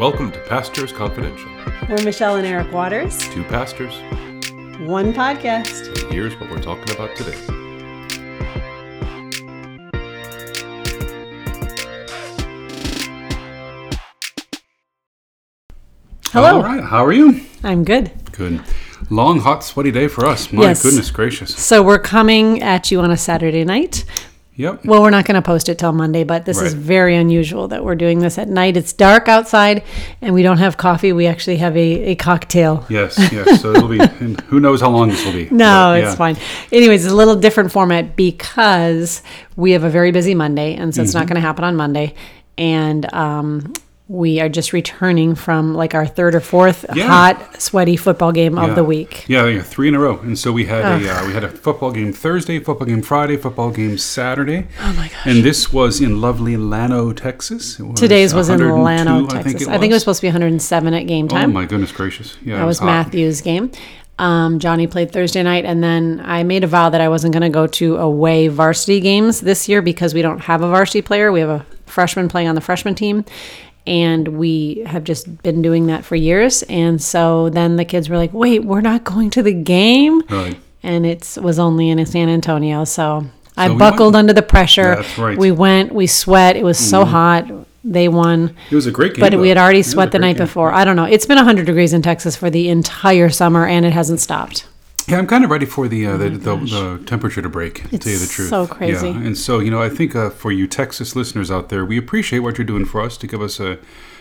Welcome to Pastors Confidential. We're Michelle and Eric Waters, Two pastors, one podcast. and here's what we're talking about today. Hello. All right. How are you? I'm good. Good. Long, hot, sweaty day for us. My Yes. goodness gracious. So we're coming at you on a Saturday night. Yep. Well, we're not going to post it till Monday, but this is very unusual that we're doing this at night. It's dark outside and we don't have coffee. We actually have a, a cocktail. Yes. Yes. So it'll be. And who knows how long this will be? No, But, it's yeah. fine. Anyways, it's a little different format because we have a very busy Monday, and so it's Mm-hmm. not going to happen on Monday. And um, we are just returning from like our third or fourth Yeah. hot, sweaty football game of the week. Yeah, yeah, three in a row. And so we had a uh, we had a football game Thursday, football game Friday, football game Saturday. Oh my gosh. And this was in lovely Llano, Texas. Was Today's was in 102, Llano, I Texas. think I think, it was supposed to be 107 at game time. Oh my goodness gracious! Yeah, that it was hot. Matthew's game. Um, Johnny played Thursday night, and then I made a vow that I wasn't going to go to away varsity games this year because we don't have a varsity player. We have a freshman playing on the freshman team, and we have just been doing that for years. And so then the kids were like, "Wait, we're not going to the game," Right. and it was only in San Antonio. So I we buckled went. under the pressure. That's right. We went. We sweat. It was so mm-hmm. hot. They won. It was a great game. But though. we had already It was a sweat the night game. before. I don't know. It's been 100 degrees in Texas for the entire summer, and it hasn't stopped. Yeah, I'm kind of ready for the uh, the, the, the temperature to break. to tell you the truth, so crazy. Yeah, and so you know, I think uh, for you Texas listeners out there, we appreciate what you're doing for us to give us a,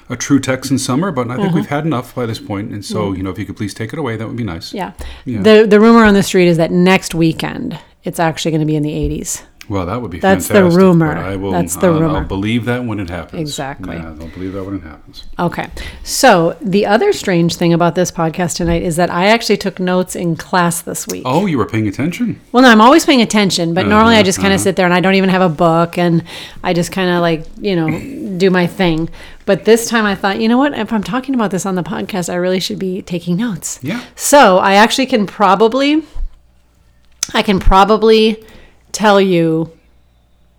a true Texan summer. But I think we've had enough by this point, and so you know, if you could please take it away, that would be nice. Mm-hmm. Yeah. Yeah. The the rumor on the street is that next weekend it's actually going to be in the 80s. Well, that would be That's the rumor. but I will, That's the I'll- rumor. I'll believe that when it happens. Exactly. Yeah, I'll believe that when it happens. Okay. So the other strange thing about this podcast tonight is that I actually took notes in class this week. Oh, you were paying attention. Well, no, I'm always paying attention, but normally I just kind of uh-huh. sit there and I don't even have a book and I just kind of like, you know, do my thing. But this time I thought, you know what? If I'm talking about this on the podcast, I really should be taking notes. Yeah. So I actually can probably, I can probably tell you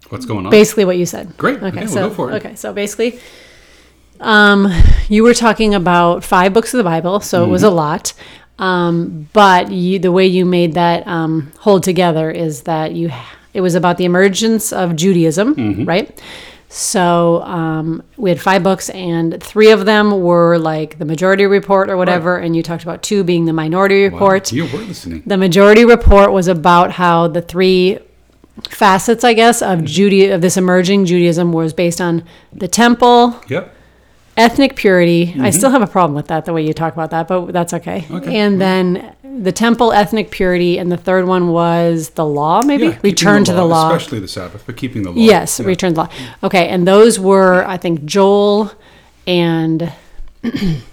What's going on? basically what you said. Great. Okay, we'll so go for it. okay, so basically, um, you were talking about five books of the Bible, so it was Mm-hmm. a lot. Um, but you, the way you made that um, hold together is that you, it was about the emergence of Judaism, Mm-hmm. right? So um, we had five books, and three of them were like the Majority Report or whatever, and you talked about two being the Minority Wow, Report. you were listening. The majority report was about how the three facets, I guess, of mm-hmm. Judaism, of this emerging Judaism was based on the temple, Yep. ethnic purity. I mm-hmm. still have a problem with that, the way you talk about that, but that's okay. Okay. And mm-hmm. then the temple, ethnic purity, and the third one was the law, maybe Yeah, return to the law. especially the Sabbath, but keeping the law. Yes, Yeah. return to the law. Okay, and those were, I think, Joel and.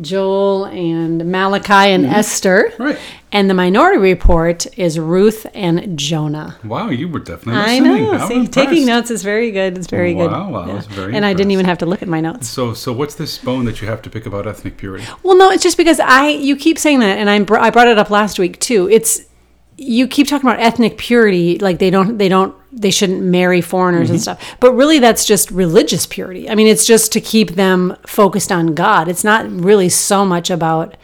Joel and Malachi and mm-hmm. Esther. Right. And the minority report is Ruth and Jonah. Wow, you were definitely I listening. know. I'm See, taking notes is very good. It's very good. Wow, wow, that's very And I didn't even have to look at my notes. So, so what's this bone that you have to pick about ethnic purity? Well, no, it's just because I you keep saying that, and I br- I brought it up last week too. It's you keep talking about ethnic purity, like they don't they don't they shouldn't marry foreigners Mm-hmm. and stuff. But really, that's just religious purity. I mean, it's just to keep them focused on God. It's not really so much about.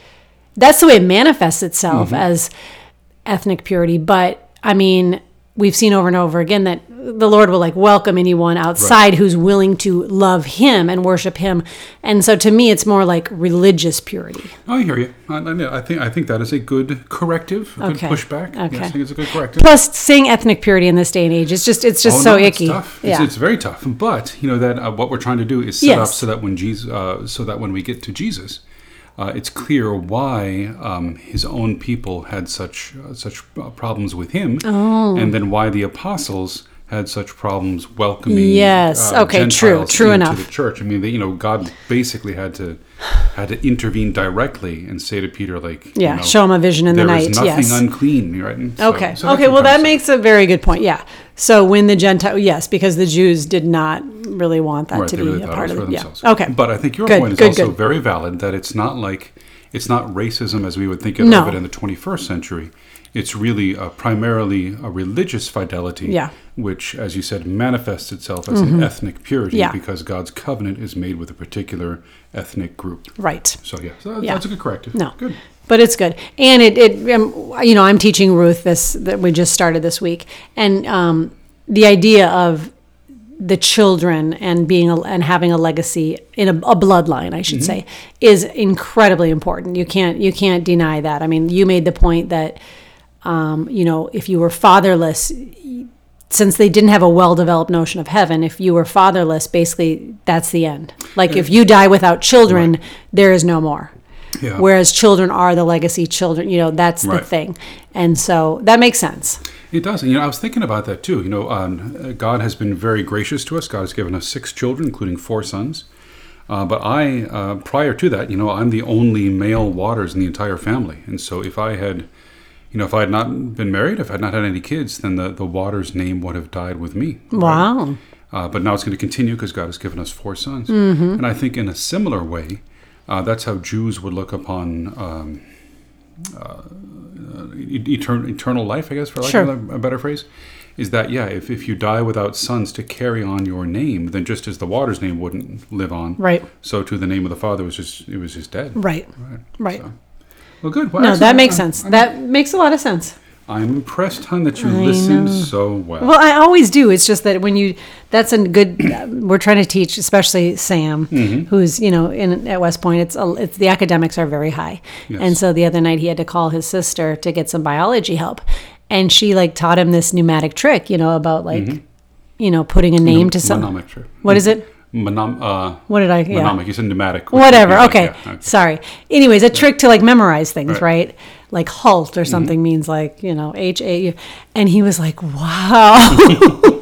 That's the way it manifests itself Mm-hmm. as ethnic purity. But I mean, we've seen over and over again that the Lord will like welcome anyone outside who's willing to love Him and worship Him. And so, to me, it's more like religious purity. Oh, I hear you. I, I, I think I think that is a good corrective, a Okay. good pushback. Yes, Okay. I think it's a good corrective. Plus, saying ethnic purity in this day and age, it's just it's just Oh, so no, it's icky. tough. Yeah. It's, it's very tough. But you know that uh, what we're trying to do is set Yes. up so that when Jesus, uh, so that when we get to Jesus, uh, it's clear why um, his own people had such uh, such uh, problems with him, Oh. and then why the apostles had such problems welcoming. Yes. uh, Okay, true, Gentiles true into enough. The church. I mean, they, you know, God basically had to had to intervene directly and say to Peter, like, yeah, you know, show him a vision in the night. nothing Yes. unclean, right? So- okay. so okay. Well, that makes a very good point. Yeah. So when the Gentile, yes, because the Jews did not really want that Right, to be really a part of was it. Yeah. themselves. Okay. But I think your Good, point is good, also good. very valid that it's not like it's not racism as we would think of No. it in the 21st century. It's really uh, primarily a religious fidelity, Yeah. which, as you said, manifests itself as an ethnic purity Yeah. because God's covenant is made with a particular ethnic group. Right. So, yeah, so Yeah. that's a good corrective. No. Good. But it's good, and it, it um, you know I'm teaching Ruth this that we just started this week, and um, the idea of the children and being a, and having a legacy in a, a bloodline, I should say, is incredibly important. You can't you can't deny that. I mean, you made the point that um, you know if you were fatherless. Since they didn't have a well-developed notion of heaven, if you were fatherless, basically that's the end. Like if you die without children, there is no more Yeah. whereas children are the legacy children you know that's the thing and so that makes sense It does. And, you know, I was thinking about that too. You know, um, God has been very gracious to us. God has given us six children, including four sons. Uh, but I, uh, prior to that, you know, I'm the only male Waters in the entire family. And so if I had, you know, if I had not been married, if I had not had any kids, then the, the Waters name would have died with me. wow Uh, but now it's going to continue because God has given us four sons. Mm-hmm. And I think in a similar way, uh, that's how Jews would look upon um, uh, etern- eternal life, I guess, for lack Sure. of a better phrase. Is that, yeah, if, if you die without sons to carry on your name, then just as the Waters name wouldn't live on, right so too the name of the Father was just, it was just dead. right Right. right So- Well, good. Well, no that makes I'm- sense I'm, that makes a lot of sense I'm impressed, hon, that you I listened know. so well. well i always do it's just that when you that's a good we're trying to teach especially sam Mm-hmm. who's you know in at west point it's, a, it's the academics are very high Yes. and so the other night he had to call his sister to get some biology help and she like taught him this pneumatic trick you know about like you know putting a name to some Mnemonic, sure. what is it Monom- uh, what did i yeah Mnemonic. You said pneumatic. whatever okay like, yeah, okay. sorry anyways a trick to like memorize things Right. right, like halt or Mm-hmm. something means like you know h a and he was like wow.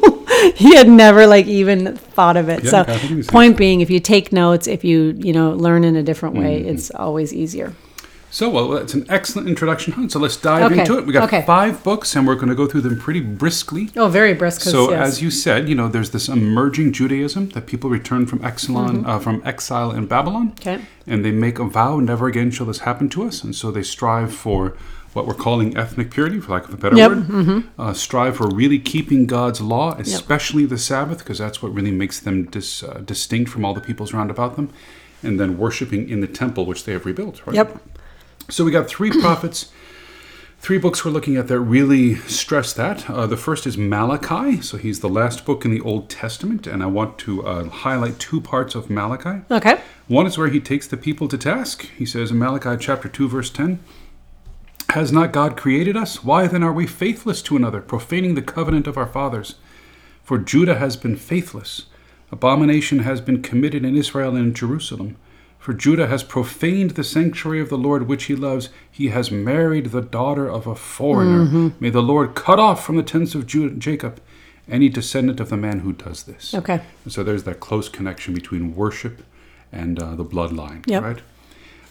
He had never like even thought of it. Yeah, so I think it's- point being if you take notes if you you know learn in a different way Mm-hmm. it's always easier So, well, that's an excellent introduction, hon. So let's dive Okay, into it. We got okay. five books, and we're going to go through them pretty briskly. oh very brisk So, yes. as you said, you know, there's this emerging Judaism that people return from exile, uh, from exile in Babylon, Mm-hmm. Okay. and they make a vow: never again shall this happen to us. And so they strive for what we're calling ethnic purity, for lack of a better Yep, mm-hmm. word. Uh, strive for really keeping God's law, especially the Sabbath, because that's what really makes them dis, uh, distinct from all the peoples round about them. And then worshiping in the temple, which they have rebuilt. Right? yep So we got three prophets, three books we're looking at that really stress that. Uh, the first is Malachi. So he's the last book in the Old Testament, and I want to uh, highlight two parts of Malachi. okay One is where he takes the people to task. He says in Malachi chapter 2, verse 10, Has not God created us? Why then are we faithless to another, profaning the covenant of our fathers? For Judah has been faithless. Abomination has been committed in Israel and in Jerusalem. For Judah has profaned the sanctuary of the Lord which he loves. He has married the daughter of a foreigner. May the Lord cut off from the tents of Judah, Jacob any descendant of the man who does this. okay And so there's that close connection between worship and uh, the bloodline, Yep. right?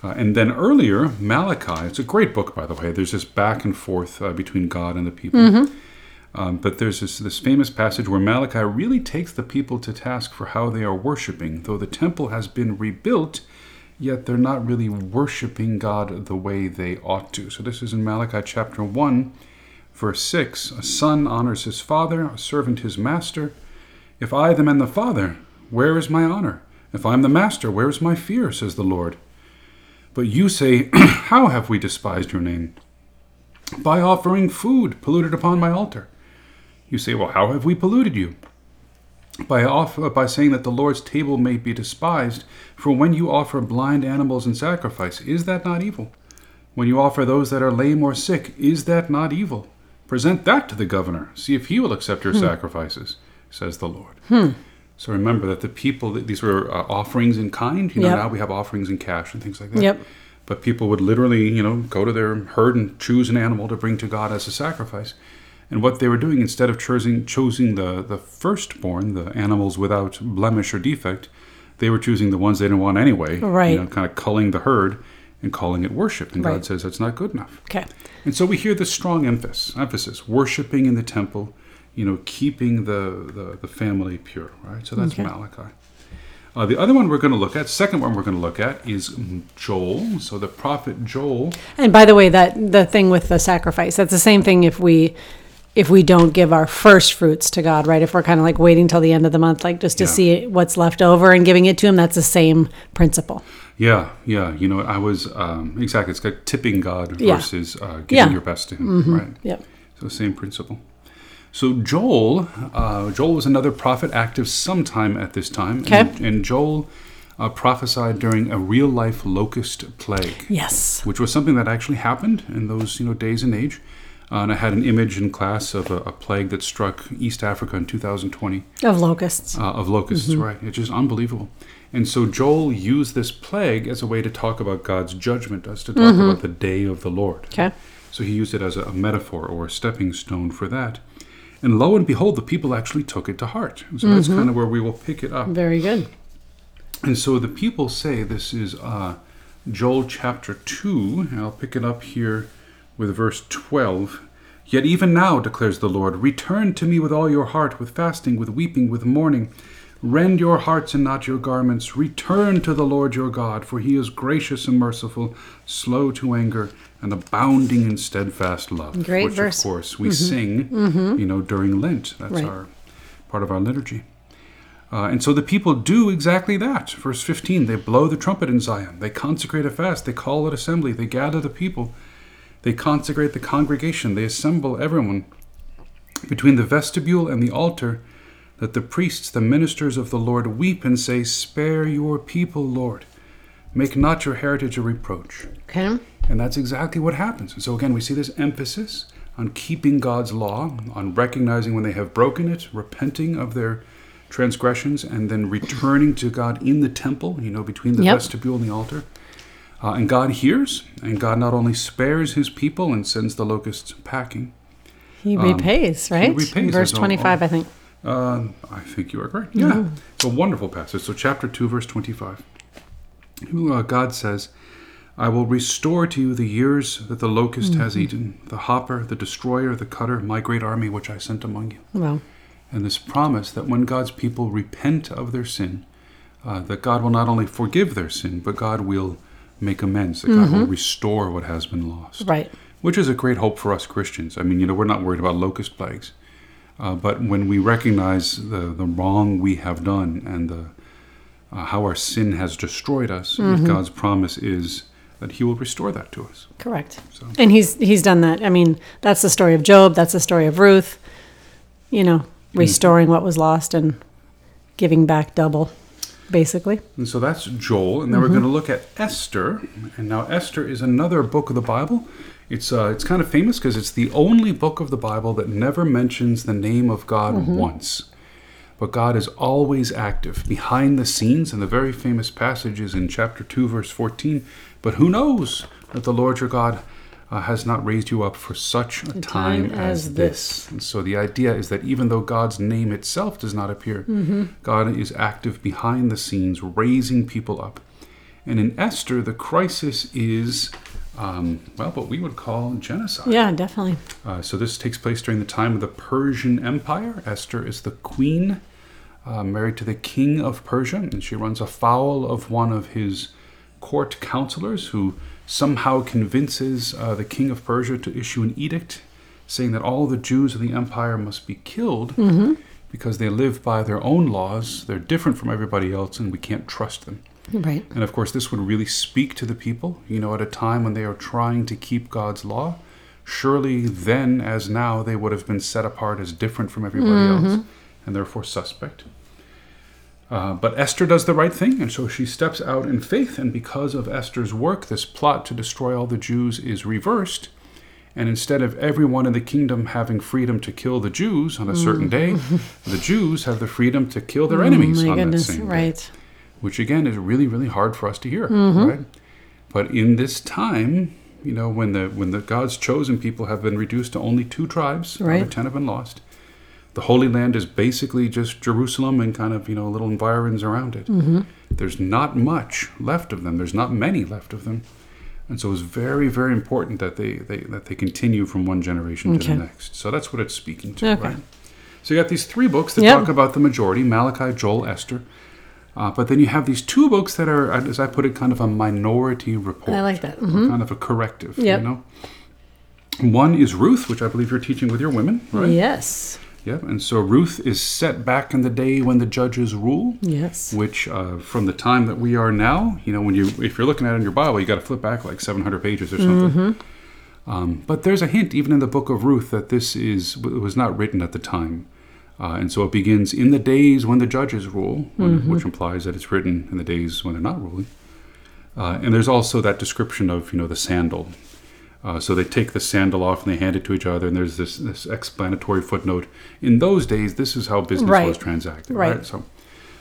Uh, and then earlier, Malachi, it's a great book, by the way. There's this back and forth uh, between God and the people. Um, but there's this, this famous passage where Malachi really takes the people to task for how they are worshiping. Though the temple has been rebuilt, yet they're not really worshiping God the way they ought to. So this is in Malachi chapter 1, verse 6. A son honors his father, a servant his master. If I, the man, the father, where is my honor? If I am the master, where is my fear? says the Lord. But you say, How have we despised your name? By offering food polluted upon my altar. You say, Well, how have we polluted you? By, off- uh, by saying that the Lord's table may be despised, for when you offer blind animals in sacrifice, is that not evil? When you offer those that are lame or sick, is that not evil? Present that to the governor. See if he will accept your hmm. sacrifices, says the Lord. Hmm. So remember that the people, these were uh, offerings in kind. You know, Yep. now we have offerings in cash and things like that. Yep. But people would literally, you know, go to their herd and choose an animal to bring to God as a sacrifice. And what they were doing, instead of choosing, choosing the, the firstborn, the animals without blemish or defect, they were choosing the ones they didn't want anyway. Right. You know, kind of culling the herd and calling it worship. And Right. God says that's not good enough. okay And so we hear this strong emphasis, emphasis, worshiping in the temple, you know, keeping the, the, the family pure, right? So that's Okay. Malachi. Uh, the other one we're going to look at, second one we're going to look at, is Joel. So the prophet Joel. And by the way, that the thing with the sacrifice, that's the same thing if we if we don't give our first fruits to God, right? If we're kind of like waiting till the end of the month, like just to Yeah. see what's left over and giving it to him, that's the same principle. Yeah, yeah. You know, I was um, exactly. It's like tipping God Yeah. versus uh, giving Yeah. your best to Him, right? Yeah. So same principle. So Joel, uh, Joel was another prophet active sometime at this time, Okay. and, and Joel uh, prophesied during a real life locust plague, Yes. which was something that actually happened in those you know days and age. Uh, and I had an image in class of a, a plague that struck East Africa in 2020 Of locusts. uh, of locusts, right? It's just unbelievable. And so Joel used this plague as a way to talk about God's judgment, as to talk about the day of the Lord. Okay. So he used it as a, a metaphor or a stepping stone for that. And lo and behold, the people actually took it to heart. So that's kind of where we will pick it up. Very good. And so the people say this is uh, Joel chapter 2. I'll pick it up here with verse 12. Yet even now, declares the Lord, return to me with all your heart, with fasting, with weeping, with mourning. Rend your hearts and not your garments. Return to the Lord your God, for he is gracious and merciful, slow to anger, and abounding in steadfast love. Great which, verse. of course, we sing, you know, during Lent. That's Right. our part of our liturgy. Uh, and so the people do exactly that. Verse 15 they blow the trumpet in Zion, they consecrate a fast, they call an assembly, they gather the people, they consecrate the congregation, they assemble everyone between the vestibule and the altar, that the priests, the ministers of the Lord, weep and say, Spare your people, Lord. Make not your heritage a reproach. Okay. And that's exactly what happens. And so again, we see this emphasis on keeping God's law, on recognizing when they have broken it, repenting of their transgressions, and then returning to God in the temple, you know, between the Yep. vestibule and the altar. Uh, and God hears, and God not only spares his people and sends the locusts packing. He repays, right? Um, repays Verse us all- 25, I think. Uh, I think you are correct. Yeah. It's a wonderful passage. So, chapter 2, verse 25. Uh, God says, I will restore to you the years that the locust has eaten, the hopper, the destroyer, the cutter, my great army which I sent among you. Well, And this promise that when God's people repent of their sin, uh, that God will not only forgive their sin, but God will make amends, that God will restore what has been lost right. which is a great hope for us Christians. I mean, you know, we're not worried about locust plagues, uh, but when we recognize the the wrong we have done and the uh, how our sin has destroyed us, God's promise is that He will restore that to us. Correct. So- And he's he's done that. I mean, that's the story of Job. That's the story of Ruth. You know, restoring what was lost and giving back double, basically. And so that's Joel, and then we're going to look at Esther. And now Esther is another book of the Bible. It's uh, it's kind of famous because it's the only book of the Bible that never mentions the name of God once. But God is always active behind the scenes, and the very famous passage is in chapter 2, verse 14. But who knows that the Lord your God uh, has not raised you up for such a, time, time as, as this. And so the idea is that even though God's name itself does not appear, God is active behind the scenes, raising people up. And in Esther, the crisis is, um, well, what we would call genocide. Yeah, definitely. Uh, so this takes place during the time of the Persian Empire. Esther is the queen, uh, married to the king of Persia, and she runs afoul of one of his court counselors who somehow convinces uh, the king of Persia to issue an edict saying that all the Jews of the empire must be killed because they live by their own laws. They're different from everybody else, and we can't trust them. Right. And of course, this would really speak to the people, you know, at a time when they are trying to keep God's law. Surely then, as now, they would have been set apart as different from everybody else and therefore suspect. Uh, but Esther does the right thing, and so she steps out in faith. And because of Esther's work, this plot to destroy all the Jews is reversed. And instead of everyone in the kingdom having freedom to kill the Jews on a certain day, the Jews have the freedom to kill their enemies oh on goodness. that same day Right. which again is really really hard for us to hear Mm-hmm. right but in this time you know when the when the god's chosen people have been reduced to only two tribes out of 10 have been lost the holy land is basically just jerusalem and kind of you know little environs around it Mm-hmm. there's not much left of them there's not many left of them and so it's very very important that they, they that they continue from one generation to the next so that's what it's speaking to Okay. right so you got these three books that Yep. talk about the majority malachi joel esther Uh, but then you have these two books that are, as I put it, kind of a minority report. I like that. Mhm. Kind of a corrective. Yep. You know. One is Ruth, which I believe you're teaching with your women, right? Yes. Yeah. And so Ruth is set back in the day when the judges rule. Yes. Which, uh, from the time that we are now, you know, when you if you're looking at it in your Bible, you got to flip back like 700 pages or something. Um, but there's a hint, even in the book of Ruth, that this is was not written at the time, uh, and so it begins in the days when the judges rule, when, which implies that it's written in the days when they're not ruling. Uh, and there's also that description of you know the sandal. Uh, so they take the sandal off and they hand it to each other, and there's this this explanatory footnote. In those days, this is how business Right. was transacted, right? Right. So,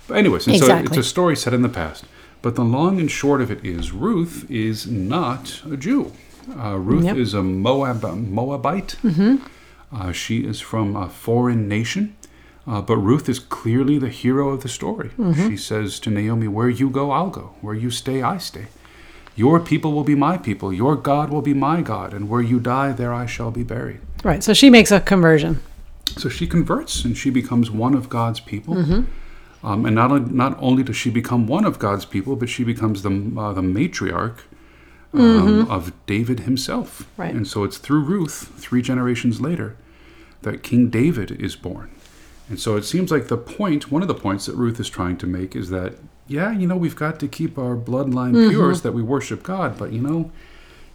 but anyways, and so it's a story set in the past. But the long and short of it is, Ruth is not a Jew. Uh, Ruth Yep. is a Moab Moabite. Uh, she is from a foreign nation. Uh, but Ruth is clearly the hero of the story. She says to Naomi, Where you go, I'll go. Where you stay, I stay. Your people will be my people. Your God will be my God. And where you die, there I shall be buried. Right. So she makes a conversion. So she converts and she becomes one of God's people. Mm-hmm. Um, and not, on- not only does she become one of God's people, but she becomes the, uh, the matriarch um, of David himself. Mm-hmm. Right. And so it's through Ruth, three generations later, that King David is born. And so it seems like the point, one of the points that Ruth is trying to make is that, yeah, you know, we've got to keep our bloodline Mm-hmm. pure so that we worship God. But, you know,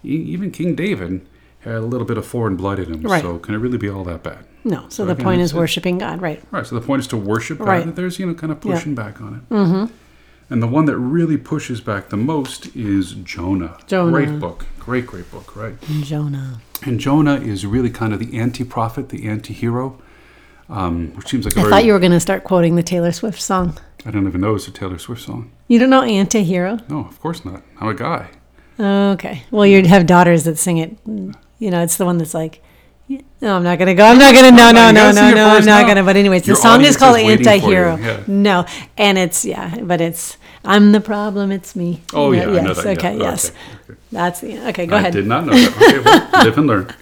e- even King David had a little bit of foreign blood in him. Right. So can it really be all that bad? No. So, So the again, point is worshiping God. Right. Right. So the point is to worship God. Right. There's you know kind of pushing back on it. Mm-hmm. And the one that really pushes back the most is Jonah. Jonah. Great book. Great, great book. Right. Jonah. And Jonah is really kind of the anti-prophet, the anti-hero, um, which seems like a I thought you were going to start quoting the Taylor Swift song. I don't even know it's a Taylor Swift song. You don't know anti-hero? No, of course not. I'm a guy. Okay. Well, you'd have daughters that sing it. You know, it's the one that's like, no, I'm not gonna go. I'm not gonna. No, no, no, no, no. I'm not gonna. But anyways, the song is called is waiting for you, "Anti-Hero." No, and it's yeah, but it's I'm the problem. It's me. Oh yeah, yes. Okay. Yes. That's the. Okay. Go ahead. I did not know that. Okay, well, live and learn.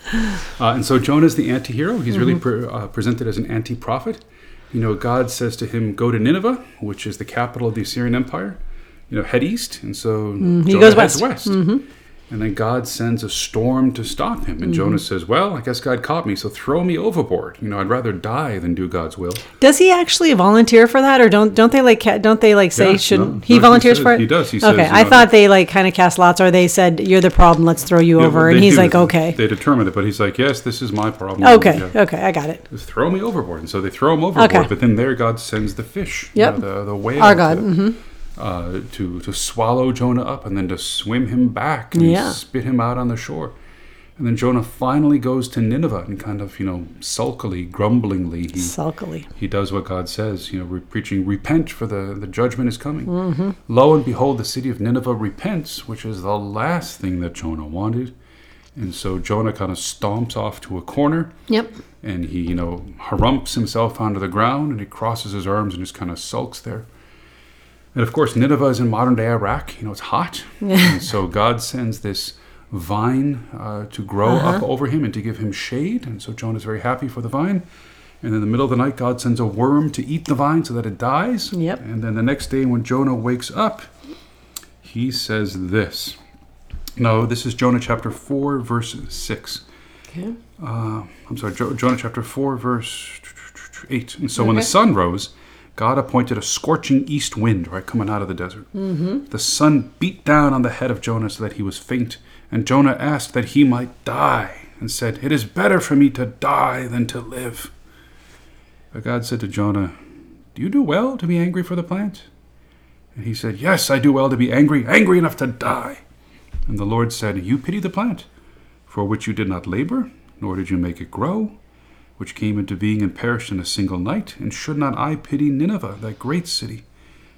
Uh, and so Jonah's the anti-hero. He's Mm-hmm. really pre- uh, presented as an anti-prophet. You know, God says to him, "Go to Nineveh, which is the capital of the Assyrian Empire. You know, head east." And so Mm, he Jonah goes heads west. Mm-hmm. And then God sends a storm to stop him. And Jonah says, "Well, I guess God caught me, so throw me overboard. You know, I'd rather die than do God's will." Does he actually volunteer for that, or don't don't they like don't they like say Yeah, should no, he no, he volunteers says- for it? he does. He okay, says, you I know, thought they like kind of cast lots, or they said you're the problem. Let's throw you Yeah, over, and he's do. like, okay, They determined it, but he's like, "Yes, this is my problem." okay, Yeah. okay, I got it. Just throw me overboard. And so they throw him overboard, Okay. but then there God sends the fish, you Yep. know, the, the whale, Our God, mm-hmm. To, uh, to, to swallow Jonah up and then to swim him back and Yeah. spit him out on the shore. And then Jonah finally goes to Nineveh and kind of, you know, sulkily, grumblingly, he, Sulkily. he does what God says, you know, re- preaching, repent for the, the judgment is coming. Lo and behold, the city of Nineveh repents, which is the last thing that Jonah wanted. And so Jonah kind of stomps off to a corner Yep. and he, you know, harumps himself onto the ground and he crosses his arms and just kind of sulks there. And of course, Nineveh is in modern day Iraq. You know, it's hot. and so God sends this vine uh, to grow up over him and to give him shade. And so Jonah is very happy for the vine. And in the middle of the night, God sends a worm to eat the vine so that it dies. Yep. And then the next day, when Jonah wakes up, he says this. No, this is Jonah chapter 4, verse 6 Okay. uh, I'm sorry, jo- Jonah chapter 4, verse 8. And so when the sun rose, God appointed a scorching east wind, right, coming out of the desert. Mm-hmm. The sun beat down on the head of Jonah so that he was faint. And Jonah asked that he might die, and said, It is better for me to die than to live. But God said to Jonah, Do you do well to be angry for the plant? And he said, Yes, I do well to be angry, angry enough to die. And the Lord said, You pity the plant for which you did not labor, nor did you make it grow, which came into being and perished in a single night. And should not I pity Nineveh, that great city,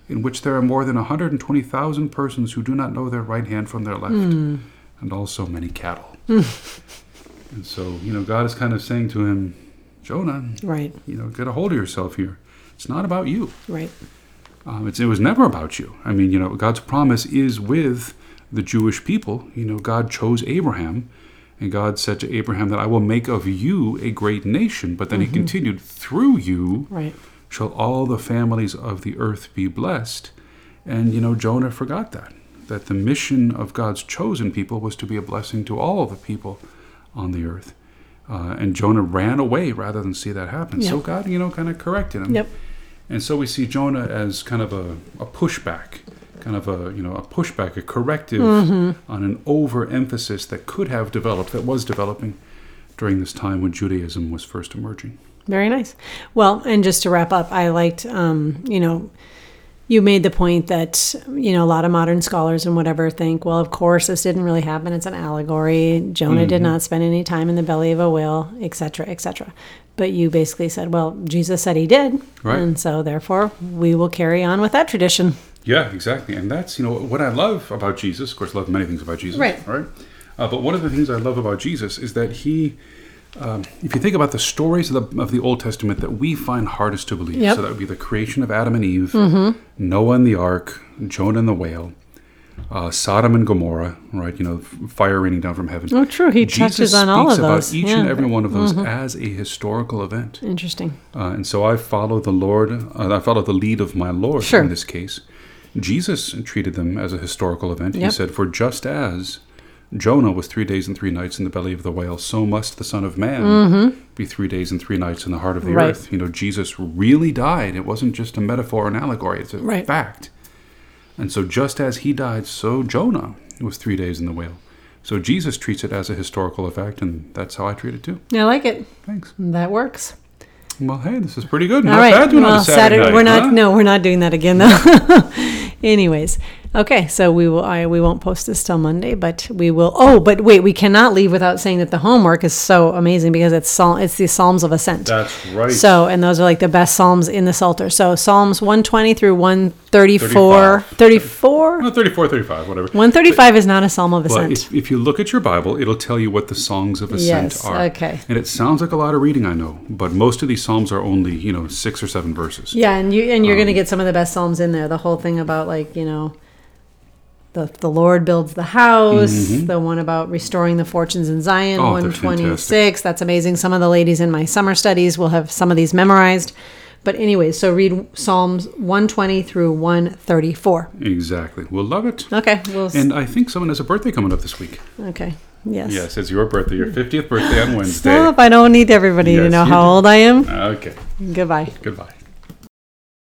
in which there are more than a 120,000 persons who do not know their right hand from their left, and also many cattle? and so, you know, God is kind of saying to him, Jonah, Right. you know, get a hold of yourself here. It's not about you. Right. Um, it's, it was never about you. I mean, you know, God's promise is with the Jewish people. You know, God chose Abraham, and God said to Abraham that I will make of you a great nation. But then he continued, through you Right. shall all the families of the earth be blessed. And, you know, Jonah forgot that, that the mission of God's chosen people was to be a blessing to all of the people on the earth. Uh, and Jonah ran away rather than see that happen. So God, you know, kind of corrected him. Yep. And so we see Jonah as kind of a, a pushback, kind of a you know a pushback, a corrective Mm-hmm. on an overemphasis that could have developed, that was developing during this time when Judaism was first emerging. Very nice. Well, and just to wrap up, I liked, um, you know, you made the point that, you know, a lot of modern scholars and whatever think, well, of course, this didn't really happen. It's an allegory. Jonah Mm-hmm. did not spend any time in the belly of a whale, et cetera, et cetera. But you basically said, well, Jesus said he did. Right. And so therefore, we will carry on with that tradition. Yeah, exactly. And that's you know what I love about Jesus. Of course, I love many things about Jesus. Right. Right. Uh, but one of the things I love about Jesus is that he. Um, if you think about the stories of the, of the Old Testament that we find hardest to believe, Yep. so that would be the creation of Adam and Eve, Mm-hmm. Noah and the ark, Jonah and the whale, uh, Sodom and Gomorrah, right? You know, fire raining down from heaven. Oh, true. He touches on all of about those. each Yeah. Mm-hmm. and every one of those as a historical event. Interesting. Uh, and so I follow the Lord, uh, I follow the lead of my Lord Sure. in this case. Jesus treated them as a historical event. He said, For just as Jonah was three days and three nights in the belly of the whale, so must the Son of Man be three days and three nights in the heart of the Mm-hmm. Right. earth. You know, Jesus really died. It wasn't just a metaphor or an allegory, it's a Right. fact. And so just as he died, so Jonah was three days in the whale. So Jesus treats it as a historical effect, and that's how I treat it too. I like it. Thanks. That works. Well, hey, this is pretty good. All Not right. bad doing on well, a Saturday, night, we're not. huh? No, we're not doing that again though. Anyways, okay. So we will. I we won't post this till Monday, but we will. Oh, but wait, we cannot leave without saying that the homework is so amazing because it's Psalm. It's the Psalms of Ascent. That's right. So, and those are like the best Psalms in the Psalter. So Psalms 120 through 134. 35. 34? Well, 34, 35, whatever. 135 is not a Psalm of Ascent. if, if you look at your Bible, it'll tell you what the songs of ascent Yes, are. okay. And it sounds like a lot of reading, I know, but most of these psalms are only you know six or seven verses. Yeah, and you and you're Um, going to get some of the best psalms in there. The whole thing about like you know, the the Lord builds the house. The one about restoring the fortunes in Zion. Mm-hmm. Oh, One twenty six. That's amazing. Some of the ladies in my summer studies will have some of these memorized. But anyways, so read Psalms one twenty through one thirty four. Exactly. We'll love it. Okay, we'll. And I think someone has a birthday coming up this week. okay. Yes. Yes, it's your birthday, your 50th birthday on Wednesday. Stop! I don't need everybody to know how do. old I am. Okay. Goodbye. Goodbye.